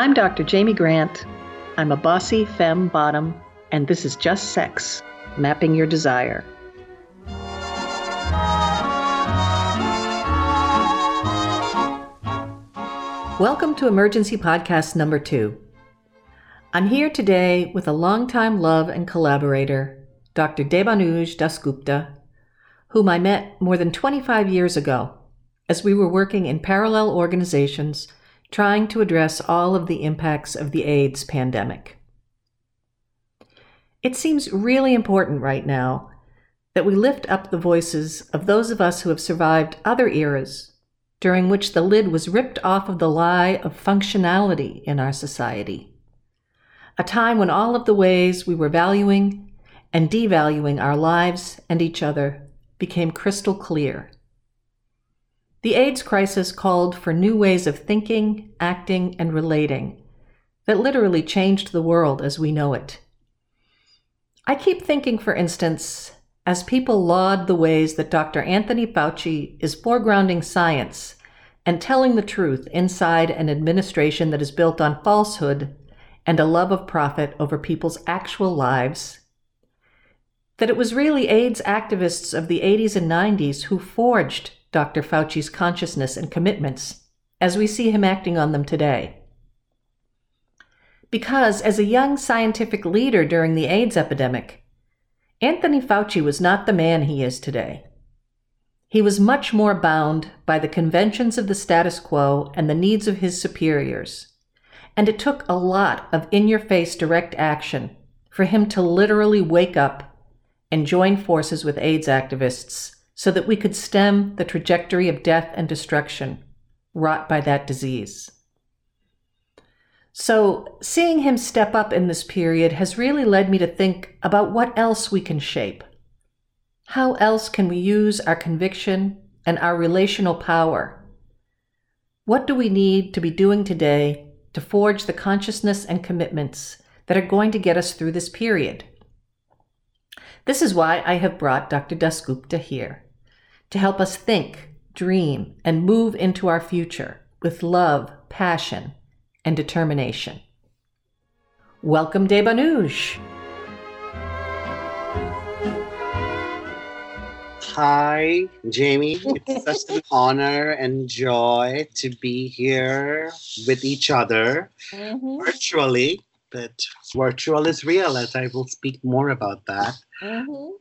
I'm Dr. Jamie Grant. I'm a bossy femme bottom, and this is Just Sex Mapping Your Desire. Welcome to Emergency Podcast number two. I'm here today with a longtime love and collaborator, Dr. Debanuj Dasgupta, whom I met more than 25 years ago as we were working in parallel organizations trying to address all of the impacts of the AIDS pandemic. It seems really important right now that we lift up the voices of those of us who have survived other eras during which the lid was ripped off of the lie of functionality in our society. A time when all of the ways we were valuing and devaluing our lives and each other became crystal clear. The AIDS crisis called for new ways of thinking, acting, and relating that literally changed the world as we know it. I keep thinking, for instance, as people laud the ways that Dr. Anthony Fauci is foregrounding science and telling the truth inside an administration that is built on falsehood and a love of profit over people's actual lives, that it was really AIDS activists of the 80s and 90s who forged Dr. Fauci's consciousness and commitments as we see him acting on them today. Because, as a young scientific leader during the AIDS epidemic, Anthony Fauci was not the man he is today. He was much more bound by the conventions of the status quo and the needs of his superiors. And it took a lot of in your face direct action for him to literally wake up and join forces with AIDS activists so that we could stem the trajectory of death and destruction wrought by that disease. So, seeing him step up in this period has really led me to think about what else we can shape. How else can we use our conviction and our relational power? What do we need to be doing today to forge the consciousness and commitments that are going to get us through this period? This is why I have brought Dr. Dasgupta here to help us think, dream, and move into our future with love, passion, and determination. Welcome, Debanuj. Hi, Jamie. It's such an honor and joy to be here with each other mm-hmm. virtually, but virtual is real, as I will speak more about that. Mm-hmm.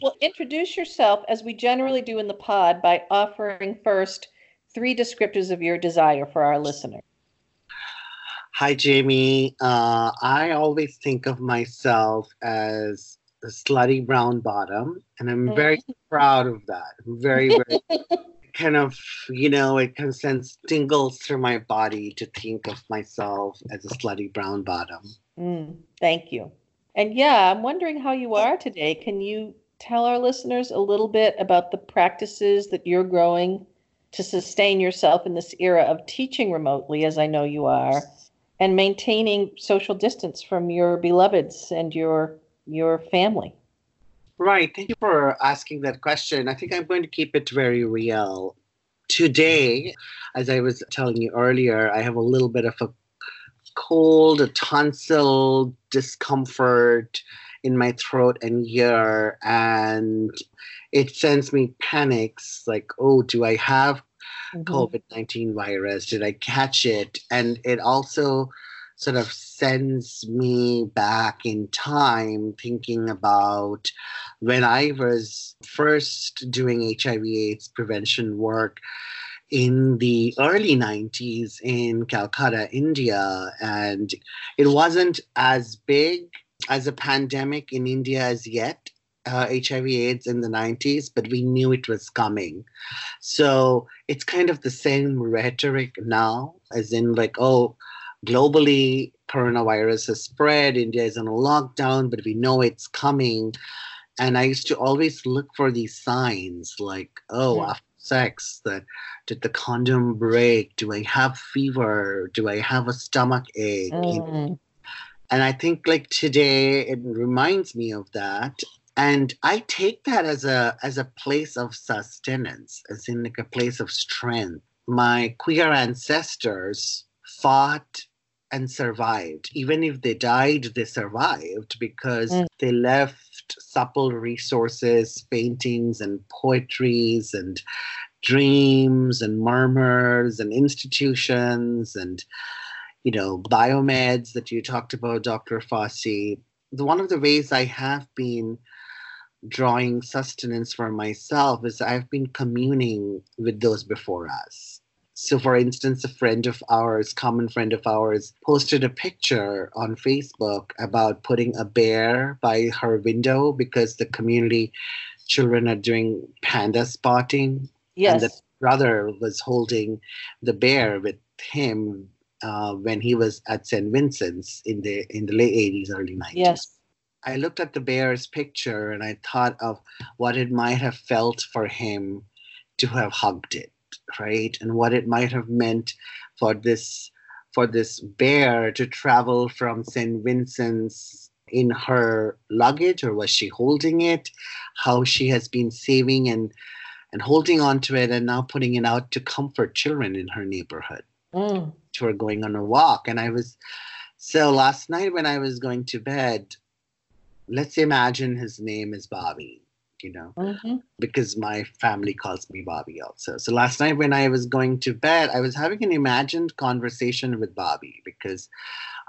Well, introduce yourself as we generally do in the pod by offering first three descriptors of your desire for our listener. Hi, Jamie. Uh, I always think of myself as a slutty brown bottom, and I'm very mm-hmm. proud of that. I'm very, very kind of, you know, it kind of sends tingles through my body to think of myself as a slutty brown bottom. Mm, thank you. And yeah, I'm wondering how you are today. Can you tell our listeners a little bit about the practices that you're growing to sustain yourself in this era of teaching remotely, as I know you are, and maintaining social distance from your beloveds and your your family? Right. Thank you for asking that question. I think I'm going to keep it very real. Today, as I was telling you earlier, I have a little bit of a cold, a tonsil discomfort in my throat and ear and it sends me panics like oh do i have mm-hmm. covid-19 virus did i catch it and it also sort of sends me back in time thinking about when i was first doing hiv aids prevention work in the early 90s in Calcutta, India. And it wasn't as big as a pandemic in India as yet, uh, HIV/AIDS in the 90s, but we knew it was coming. So it's kind of the same rhetoric now, as in like, oh, globally coronavirus has spread, India is on a lockdown, but we know it's coming. And I used to always look for these signs, like, oh, yeah. after sex, that did the condom break? Do I have fever? Do I have a stomach ache? Mm and i think like today it reminds me of that and i take that as a as a place of sustenance as in like a place of strength my queer ancestors fought and survived. Even if they died, they survived because mm. they left supple resources, paintings and poetries and dreams and murmurs and institutions and you know biomeds that you talked about dr Fauci. the one of the ways i have been drawing sustenance for myself is i've been communing with those before us so, for instance, a friend of ours, common friend of ours, posted a picture on Facebook about putting a bear by her window because the community children are doing panda spotting. Yes. And the brother was holding the bear with him uh, when he was at St. Vincent's in the in the late 80s, early 90s. Yes. I looked at the bear's picture and I thought of what it might have felt for him to have hugged it right? And what it might have meant for this for this bear to travel from St. Vincent's in her luggage, or was she holding it? How she has been saving and and holding on to it and now putting it out to comfort children in her neighborhood mm. Who are going on a walk. And I was so last night when I was going to bed, let's imagine his name is Bobby you know, mm-hmm. because my family calls me Bobby also. So last night when I was going to bed, I was having an imagined conversation with Bobby because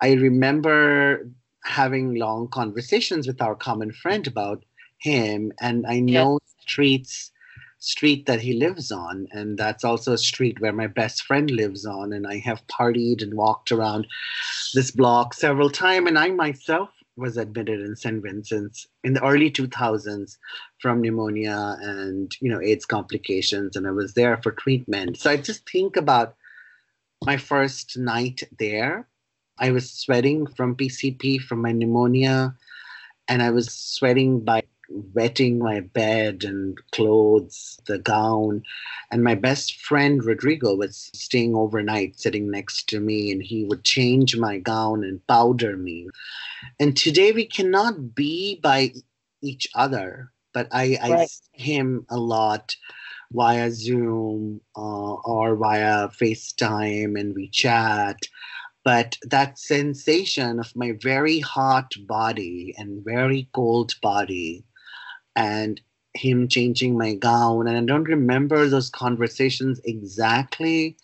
I remember having long conversations with our common friend about him, and I know yes. streets street that he lives on and that's also a street where my best friend lives on and i have partied and walked around this block several times and i myself was admitted in St. Vincent's in the early 2000s from pneumonia and you know AIDS complications, and I was there for treatment. So I just think about my first night there. I was sweating from PCP from my pneumonia, and I was sweating by wetting my bed and clothes, the gown. And my best friend Rodrigo was staying overnight, sitting next to me, and he would change my gown and powder me. And today we cannot be by each other, but I, I see him a lot via Zoom uh, or via FaceTime and we chat but that sensation of my very hot body and very cold body and him changing my gown. And I don't remember those conversations exactly,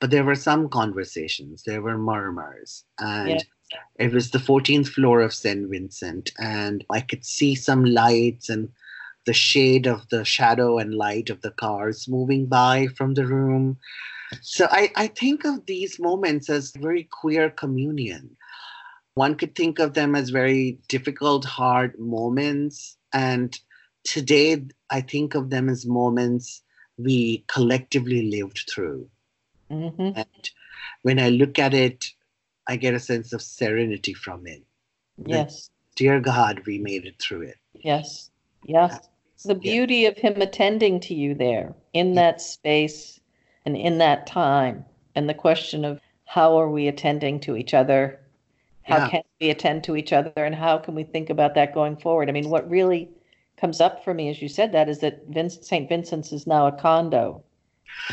but there were some conversations, there were murmurs. And yeah. it was the 14th floor of St. Vincent, and I could see some lights and the shade of the shadow and light of the cars moving by from the room. So I, I think of these moments as very queer communion. One could think of them as very difficult, hard moments and today, I think of them as moments we collectively lived through. Mm-hmm. And when I look at it, I get a sense of serenity from it. Yes. That, dear God, we made it through it. Yes. Yes. The beauty yeah. of Him attending to you there in that space and in that time, and the question of how are we attending to each other how yeah. can we attend to each other and how can we think about that going forward? I mean, what really comes up for me as you said that is that Vince, St. Vincent's is now a condo.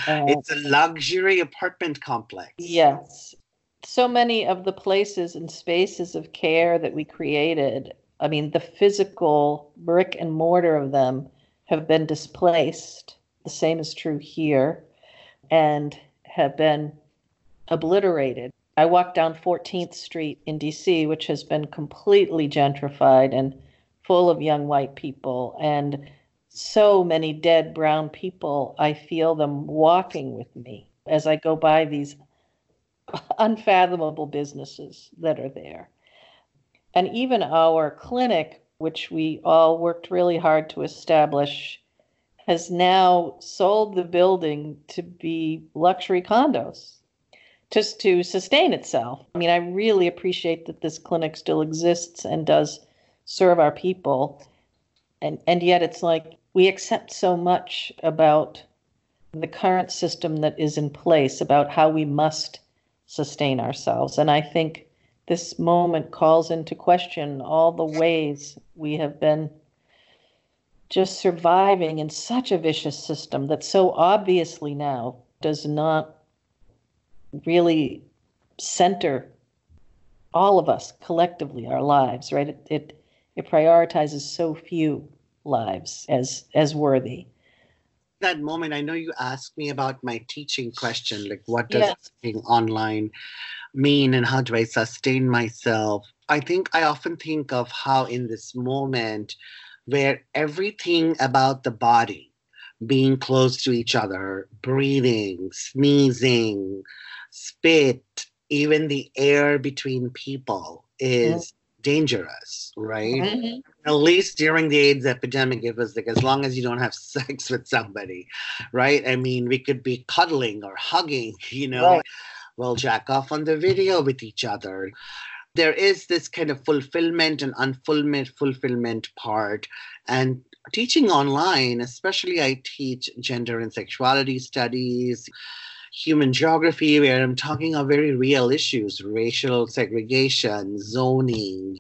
Uh, it's a luxury apartment complex. Yes. So many of the places and spaces of care that we created, I mean, the physical brick and mortar of them have been displaced. The same is true here and have been obliterated I walked down 14th Street in DC, which has been completely gentrified and full of young white people, and so many dead brown people. I feel them walking with me as I go by these unfathomable businesses that are there. And even our clinic, which we all worked really hard to establish, has now sold the building to be luxury condos just to sustain itself. I mean, I really appreciate that this clinic still exists and does serve our people. And and yet it's like we accept so much about the current system that is in place about how we must sustain ourselves. And I think this moment calls into question all the ways we have been just surviving in such a vicious system that so obviously now does not really center all of us collectively, our lives, right? It, it, it prioritizes so few lives as as worthy. That moment, I know you asked me about my teaching question, like what does teaching online mean and how do I sustain myself? I think I often think of how in this moment where everything about the body, being close to each other, breathing, sneezing, spit, even the air between people is dangerous, right? Mm-hmm. At least during the AIDS epidemic, it was like as long as you don't have sex with somebody, right? I mean, we could be cuddling or hugging, you know, right. we'll jack off on the video with each other. There is this kind of fulfillment and unfulfillment fulfillment part. And teaching online, especially I teach gender and sexuality studies human geography, where I'm talking of very real issues racial segregation, zoning,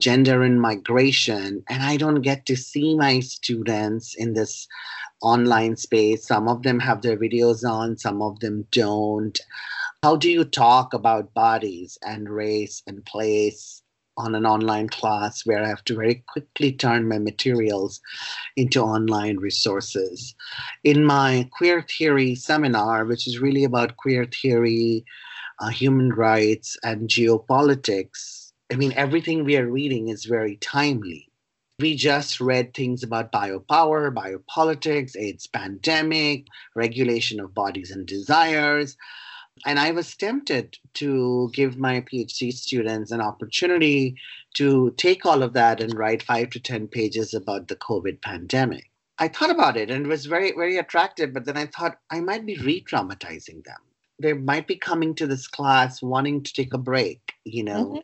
gender and migration. And I don't get to see my students in this online space. Some of them have their videos on, some of them don't. How do you talk about bodies and race and place on an online class where I have to very quickly turn my materials into online resources. In my queer theory seminar, which is really about queer theory, uh, human rights, and geopolitics, I mean, everything we are reading is very timely. We just read things about biopower, biopolitics, AIDS pandemic, regulation of bodies and desires. And I was tempted to give my PhD students an opportunity to take all of that and write five to 10 pages about the COVID pandemic. I thought about it and it was very, very attractive, but then I thought I might be re traumatizing them. They might be coming to this class wanting to take a break, you know, mm-hmm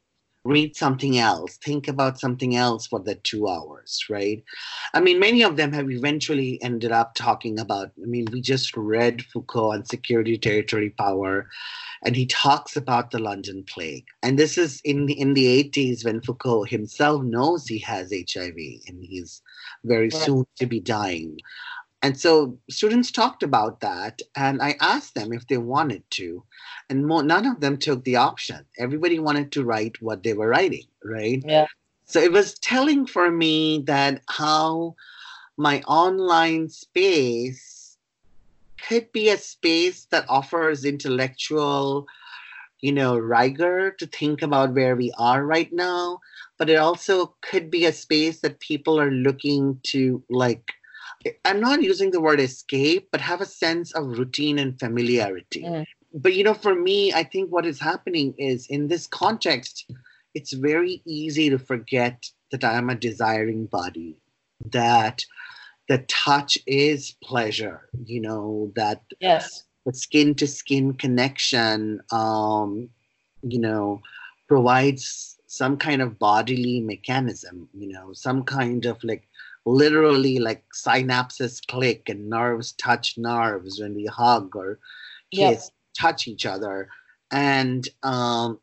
read something else, think about something else for the two hours, right? I mean, many of them have eventually ended up talking about, I mean, we just read Foucault on security, territory, power, and he talks about the London plague. And this is in the, in the 80s when Foucault himself knows he has HIV and he's very right. soon to be dying. And so students talked about that, and I asked them if they wanted to, and more, none of them took the option. Everybody wanted to write what they were writing, right? Yeah. So it was telling for me that how my online space could be a space that offers intellectual, you know, rigor to think about where we are right now, but it also could be a space that people are looking to like I'm not using the word escape, but have a sense of routine and familiarity. Mm. But you know, for me, I think what is happening is in this context, it's very easy to forget that I am a desiring body, that the touch is pleasure, you know, that yes, the skin to skin connection, um, you know, provides some kind of bodily mechanism, you know, some kind of like literally like synapses click and nerves touch nerves when we hug or kiss, yep. touch each other. And um,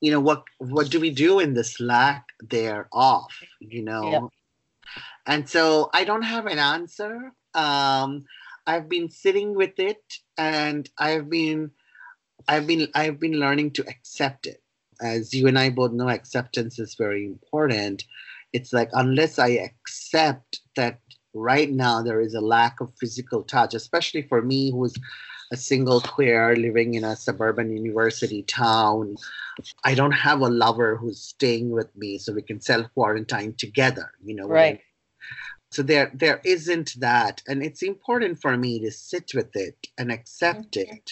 you know what what do we do in this lack thereof? You know, yep. and so I don't have an answer. Um, I've been sitting with it, and I've been I've been I've been learning to accept it. As you and I both know, acceptance is very important it's like unless I accept that right now there is a lack of physical touch, especially for me who's a single queer living in a suburban university town. I don't have a lover who's staying with me so we can self quarantine together, you know. Right. So there there isn't that. And it's important for me to sit with it and accept mm-hmm. it.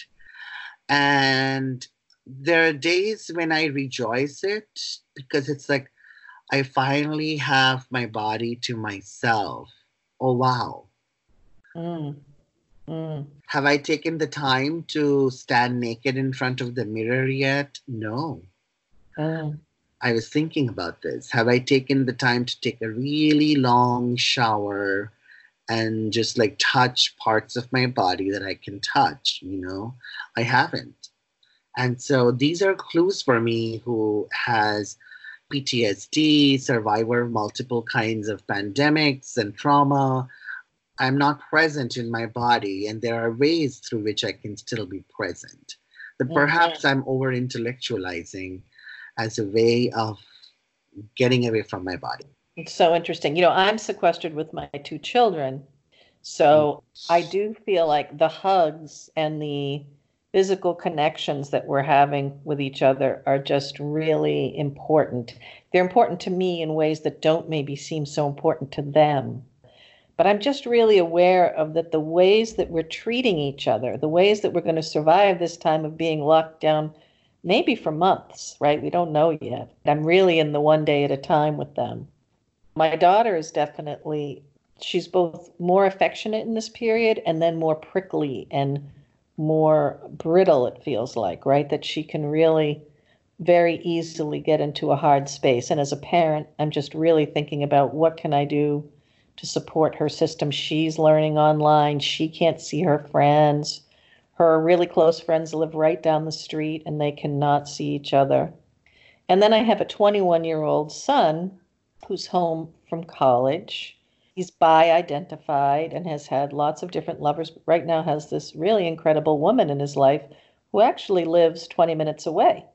And there are days when I rejoice it because it's like I finally have my body to myself. Oh, wow. Mm. Mm. Have I taken the time to stand naked in front of the mirror yet? No. Mm. I was thinking about this. Have I taken the time to take a really long shower and just like touch parts of my body that I can touch? You know, I haven't. And so these are clues for me who has PTSD, survivor of multiple kinds of pandemics and trauma. I'm not present in my body, and there are ways through which I can still be present. that perhaps mm-hmm. I'm over intellectualizing as a way of getting away from my body. It's so interesting. You know, I'm sequestered with my two children. So mm. I do feel like the hugs and the physical connections that we're having with each other are just really important. They're important to me in ways that don't maybe seem so important to them. But I'm just really aware of that the ways that we're treating each other, the ways that we're going to survive this time of being locked down, maybe for months, right? We don't know yet. I'm really in the one day at a time with them. My daughter is definitely, she's both more affectionate in this period and then more prickly and more brittle, it feels like, right? That she can really very easily get into a hard space. And as a parent, I'm just really thinking about what can I do to support her system. She's learning online. She can't see her friends. Her really close friends live right down the street and they cannot see each other. And then I have a 21 year old son who's home from college. He's bi identified and has had lots of different lovers, but right now has this really incredible woman in his life who actually lives 20 minutes away.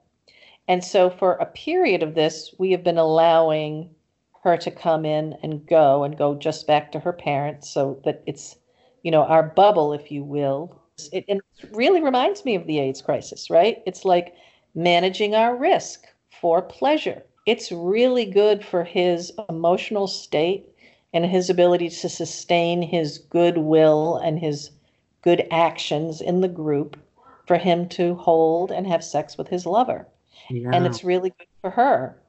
And so, for a period of this, we have been allowing her to come in and go and go just back to her parents so that it's, you know, our bubble, if you will. It, it really reminds me of the AIDS crisis, right? It's like managing our risk for pleasure. It's really good for his emotional state and his ability to sustain his goodwill and his good actions in the group for him to hold and have sex with his lover. Yeah. And it's really good for her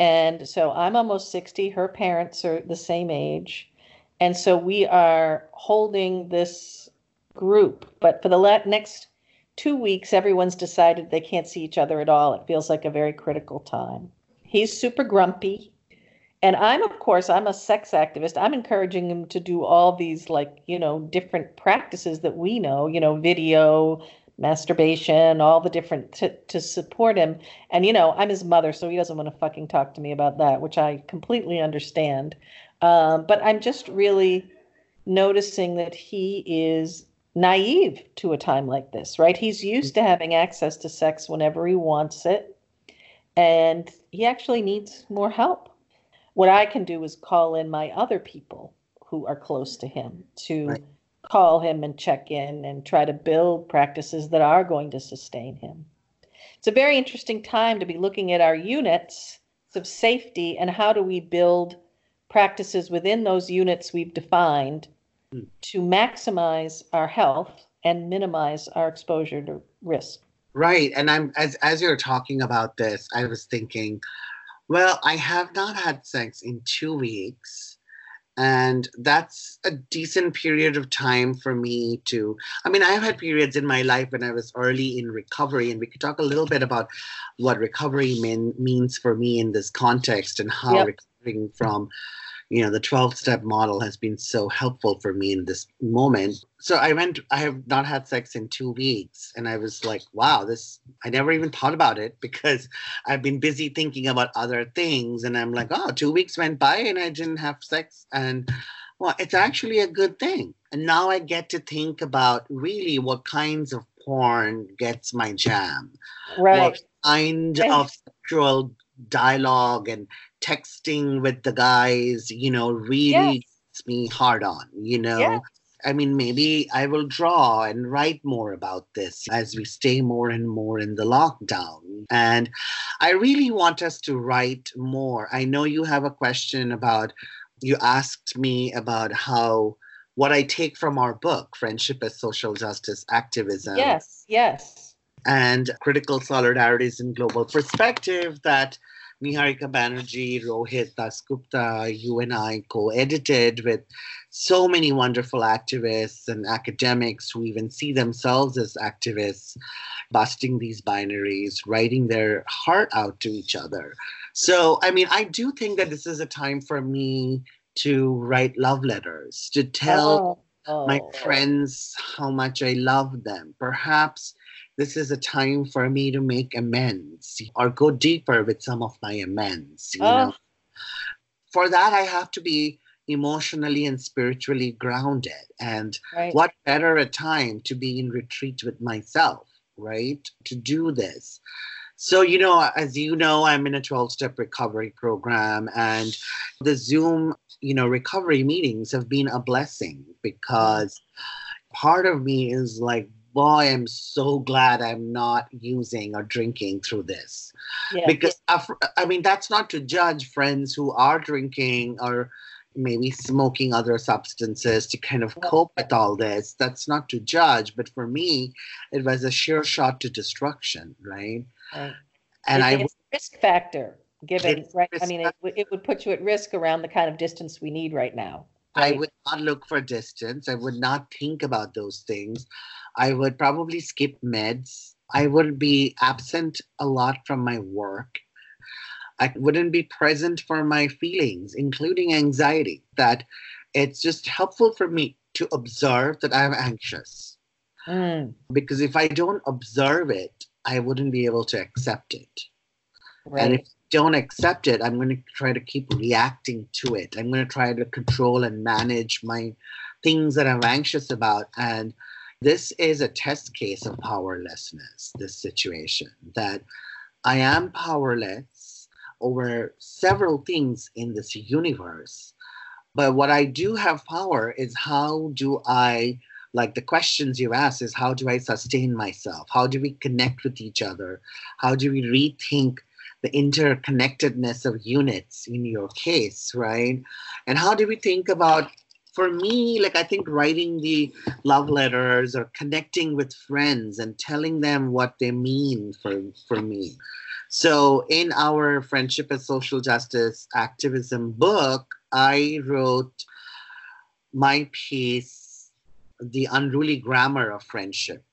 and so I'm almost 60. Her parents are the same age. And so we are holding this group. But for the next two weeks, everyone's decided they can't see each other at all. It feels like a very critical time. He's super grumpy. And I'm, of course, I'm a sex activist. I'm encouraging him to do all these, like, you know, different practices that we know, you know, video, masturbation, all the different to, to support him. And you know, I'm his mother, so he doesn't want to fucking talk to me about that, which I completely understand. Um, but I'm just really noticing that he is naive to a time like this, right? He's used to having access to sex whenever he wants it, and he actually needs more help. What I can do is call in my other people who are close to him to right call him and check in and try to build practices that are going to sustain him. It's a very interesting time to be looking at our units of safety and how do we build practices within those units we've defined mm. to maximize our health and minimize our exposure to risk. Right. And I'm as as you're talking about this, I was thinking, well, I have not had sex in 2 weeks and that's a decent period of time for me to i mean i've had periods in my life when i was early in recovery and we could talk a little bit about what recovery mean, means for me in this context and how yep. recovering from you know the 12 step model has been so helpful for me in this moment. So i went i have not had sex in two weeks and i was like wow this i never even thought about it because i've been busy thinking about other things and i'm like oh two weeks went by and i didn't have sex and well it's actually a good thing. And now i get to think about really what kinds of porn gets my jam. Right. what kind of sexual dialogue and texting with the guys, you know, really yes. gets me hard on, you know. Yes. I mean, maybe I will draw and write more about this as we stay more and more in the lockdown. And I really want us to write more. I know you have a question about, you asked me about how what I take from our book, Friendship as Social Justice Activism. Yes, yes. And critical solidarities in global perspective that Niharika Banerjee, Rohit Dasgupta, you and I co edited with so many wonderful activists and academics who even see themselves as activists, busting these binaries, writing their heart out to each other. So, I mean, I do think that this is a time for me to write love letters, to tell oh. Oh. my friends how much I love them. Perhaps this is a time for me to make amends or go deeper with some of my amends. You oh. know? For that, I have to be emotionally and spiritually grounded. And right. what better a time to be in retreat with myself, right, to do this. So, you know, as you know, I'm in a 12 step recovery program, and the Zoom, you know, recovery meetings have been a blessing because part of me is like, boy, I'm so glad I'm not using or drinking through this. Yeah. Because, I mean, that's not to judge friends who are drinking or maybe smoking other substances to kind of cope with all this. That's not to judge, but for me, it was a sure shot to destruction, right? right. And I risk factor given, right? I mean, it, it would put you at risk around the kind of distance we need right now. Right? I would not look for distance. I would not think about those things. I would probably skip meds. I would be absent a lot from my work I wouldn't be present for my feelings, including anxiety. That it's just helpful for me to observe that I'm anxious. Mm. Because if I don't observe it, I wouldn't be able to accept it. Right. And if I don't accept it, I'm going to try to keep reacting to it. I'm going to try to control and manage my things that I'm anxious about. And this is a test case of powerlessness, this situation, that I am powerless over several things in this universe. But what I do have power is how do I, like the questions you ask, is how do I sustain myself? How do we connect with each other? How do we rethink the interconnectedness of units in your case, right? And how do we think about for me, like I think writing the love letters or connecting with friends and telling them what they mean for for me so, in our Friendship and Social Justice Activism book, I wrote my piece, The Unruly Grammar of Friendship.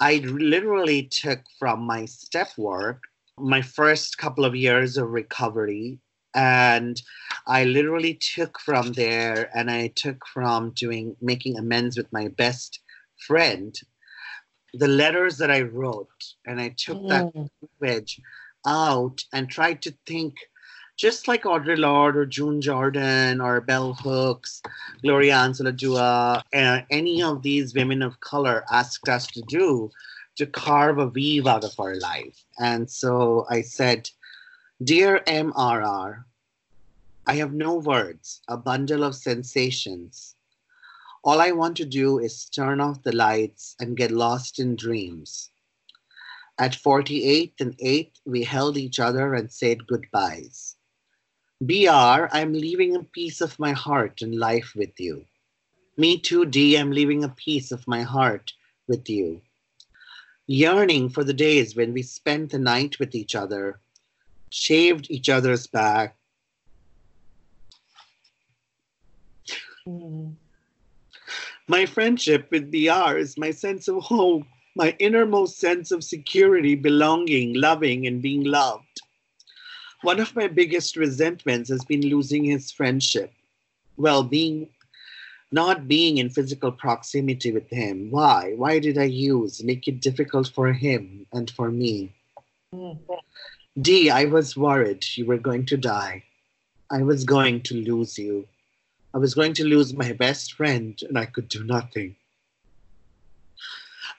I literally took from my step work my first couple of years of recovery and i literally took from there and i took from doing making amends with my best friend the letters that I wrote, and I took mm. that language out and tried to think just like Audre Lorde or June Jordan or Bell Hooks, Gloria Anzaldúa, uh, any of these women of color asked us to do to carve a weave out of our life. And so I said, Dear MRR, I have no words, a bundle of sensations all I want to do is turn off the lights and get lost in dreams. At 48 and 8, we held each other and said goodbyes. BR, I'm leaving a piece of my heart and life with you. Me too, D, I'm leaving a piece of my heart with you. Yearning for the days when we spent the night with each other, shaved each other's back. Mm. My friendship with BR is my sense of home, my innermost sense of security, belonging, loving, and being loved. One of my biggest resentments has been losing his friendship. Well, being not being in physical proximity with him. Why? Why did I use? Make it difficult for him and for me. Mm-hmm. D, I was worried you were going to die. I was going to lose you. I was going to lose my best friend and I could do nothing.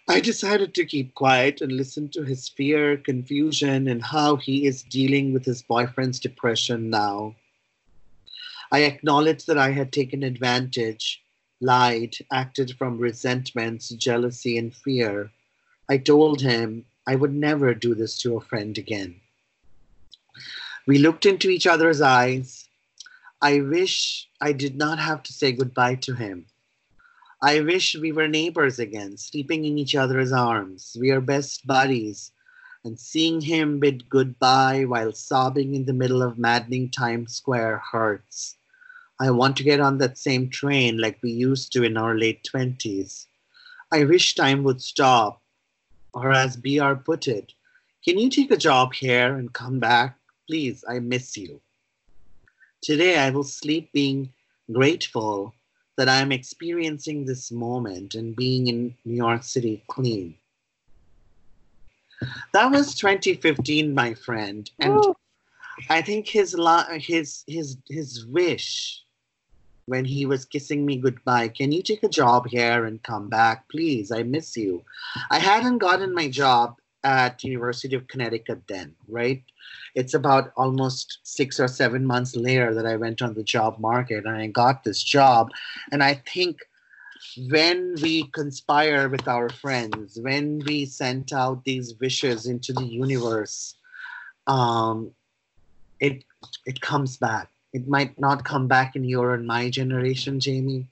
I decided to keep quiet and listen to his fear, confusion, and how he is dealing with his boyfriend's depression now. I acknowledged that I had taken advantage, lied, acted from resentments, jealousy, and fear. I told him I would never do this to a friend again. We looked into each other's eyes, I wish I did not have to say goodbye to him. I wish we were neighbors again, sleeping in each other's arms. We are best buddies. And seeing him bid goodbye while sobbing in the middle of maddening Times Square hurts. I want to get on that same train like we used to in our late 20s. I wish time would stop. Or, as BR put it, can you take a job here and come back? Please, I miss you. Today, I will sleep being grateful that I'm experiencing this moment and being in New York City clean. That was 2015, my friend, and Ooh. I think his his his his wish when he was kissing me goodbye, Can you take a job here and come back? Please, I miss you. I hadn't gotten my job at University of Connecticut then, right? It's about almost six or seven months later that I went on the job market and I got this job. And I think when we conspire with our friends, when we sent out these wishes into the universe, um, it it comes back. It might not come back in your and my generation, Jamie.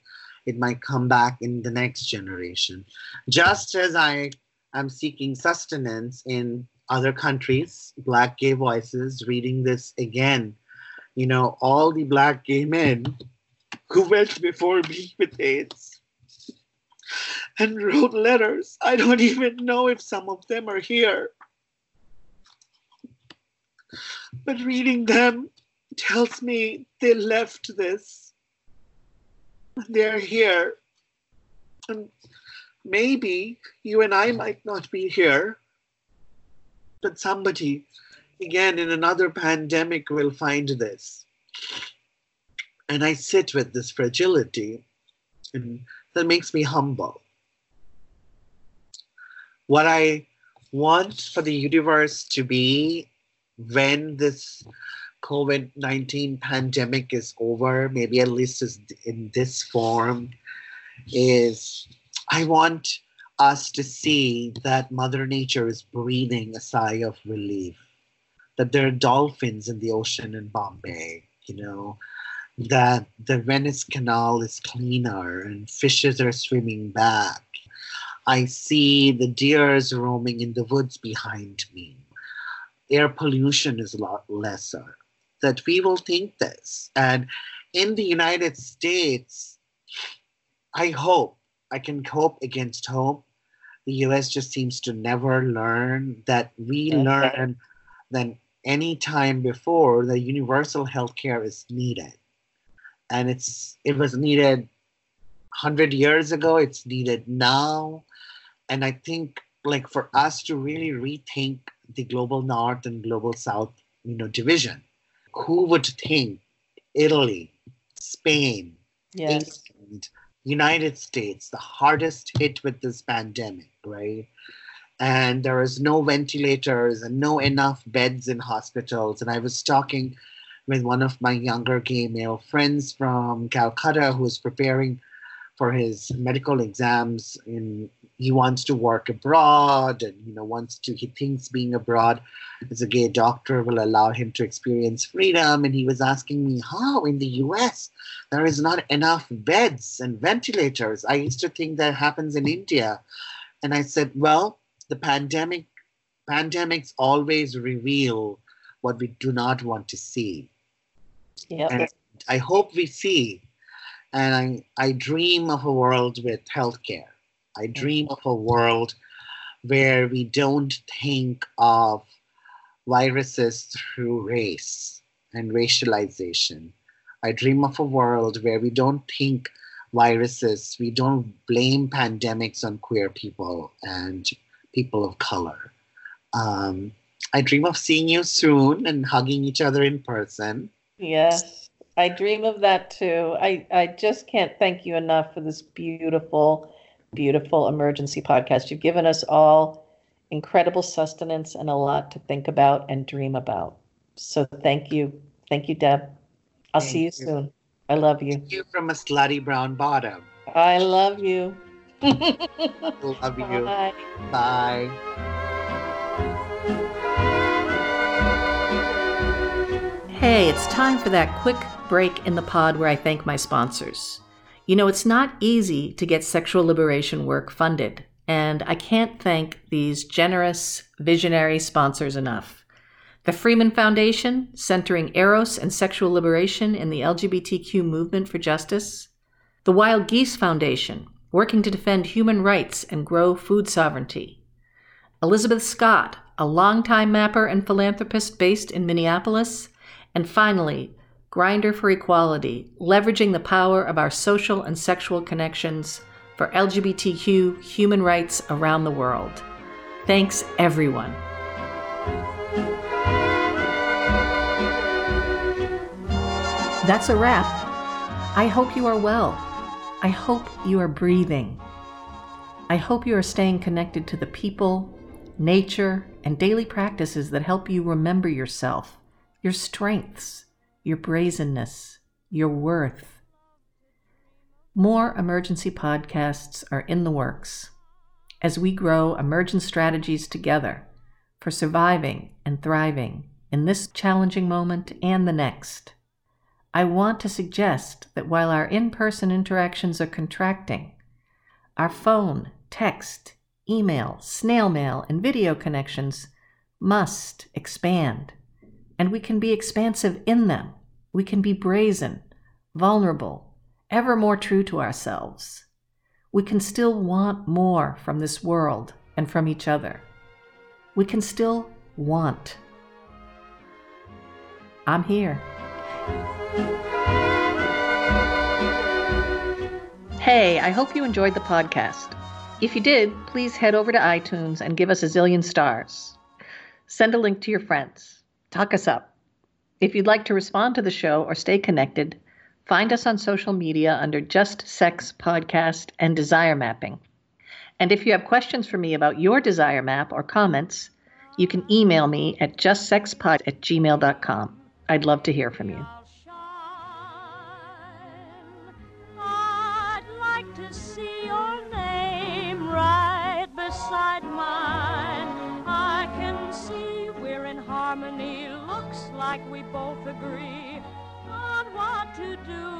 It might come back in the next generation. Just as I am seeking sustenance in other countries, Black gay voices, reading this again. You know, all the Black gay men who went before me with AIDS and wrote letters. I don't even know if some of them are here. But reading them tells me they left this. They're here. And maybe you and I might not be here, but somebody, again, in another pandemic, will find this. And I sit with this fragility, and that makes me humble. What I want for the universe to be when this COVID 19 pandemic is over, maybe at least in this form, is I want us to see that Mother Nature is breathing a sigh of relief, that there are dolphins in the ocean in Bombay, you know, that the Venice Canal is cleaner and fishes are swimming back. I see the deers roaming in the woods behind me. Air pollution is a lot lesser. That we will think this. And in the United States, I hope I can cope against hope. The US just seems to never learn that we okay. learn than any time before that universal health care is needed. And it's it was needed 100 years ago, it's needed now. And I think like for us to really rethink the global north and global south, you know, division, who would think Italy, Spain, yes. England, United States, the hardest hit with this pandemic, right? And there is no ventilators and no enough beds in hospitals. And I was talking with one of my younger gay male friends from Calcutta who is preparing for his medical exams in he wants to work abroad and you know wants to he thinks being abroad as a gay doctor will allow him to experience freedom. And he was asking me how in the US there is not enough beds and ventilators? I used to think that happens in india. And i said well the pandemic pandemics always reveal what we do not want to see. Yeah. I hope we see. And I, I dream of a world with healthcare I dream of a world where we don't think of viruses through race and racialization. I dream of a world where we don't think viruses, we don't blame pandemics on queer people and people of color. Um, I dream of seeing you soon and hugging each other in person. Yes, I dream of that too. I, I just can't thank you enough for this beautiful beautiful emergency podcast. You've given us all incredible sustenance and a lot to think about and dream about. So thank you. Thank you, Deb. I'll thank see you, you, soon. I love you. Thank you from a slutty brown bottom. I love you. love you. Bye. Bye. Hey, it's time for that quick break in the pod where I thank my sponsors. You know, it's not easy to get sexual liberation work funded, and I can't thank these generous, visionary sponsors enough. The Freeman Foundation, centering Eros and sexual liberation in the LGBTQ movement for justice. The Wild Geese Foundation, working to defend human rights and grow food sovereignty. Elizabeth Scott, a longtime mapper and philanthropist based in Minneapolis. And finally, Grindr for Equality, leveraging the power of our social and sexual connections for LGBTQ human rights around the world. Thanks, everyone. That's a wrap. I hope you are well. I hope you are breathing. I hope you are staying connected to the people, nature, and daily practices that help you remember yourself, your strengths, your brazenness, your worth. More emergency podcasts are in the works as we grow emergent strategies together for surviving and thriving in this challenging moment and the next. I want to suggest that while our in person interactions are contracting, our phone, text, email, snail mail, and video connections must expand. And we can be expansive in them. We can be brazen, vulnerable, ever more true to ourselves. We can still want more from this world and from each other. We can still want. I'm here. Hey, I hope you enjoyed the podcast. If you did, please head over to iTunes and give us a zillion stars. Send a link to your friends. Talk us up. If you'd like to respond to the show or stay connected, find us on social media under Just Sex Podcast and Desire Mapping. And if you have questions for me about your desire map or comments, you can email me at justsexpod at gmail.com. I'd love to hear from you. Like we both agree on what to do.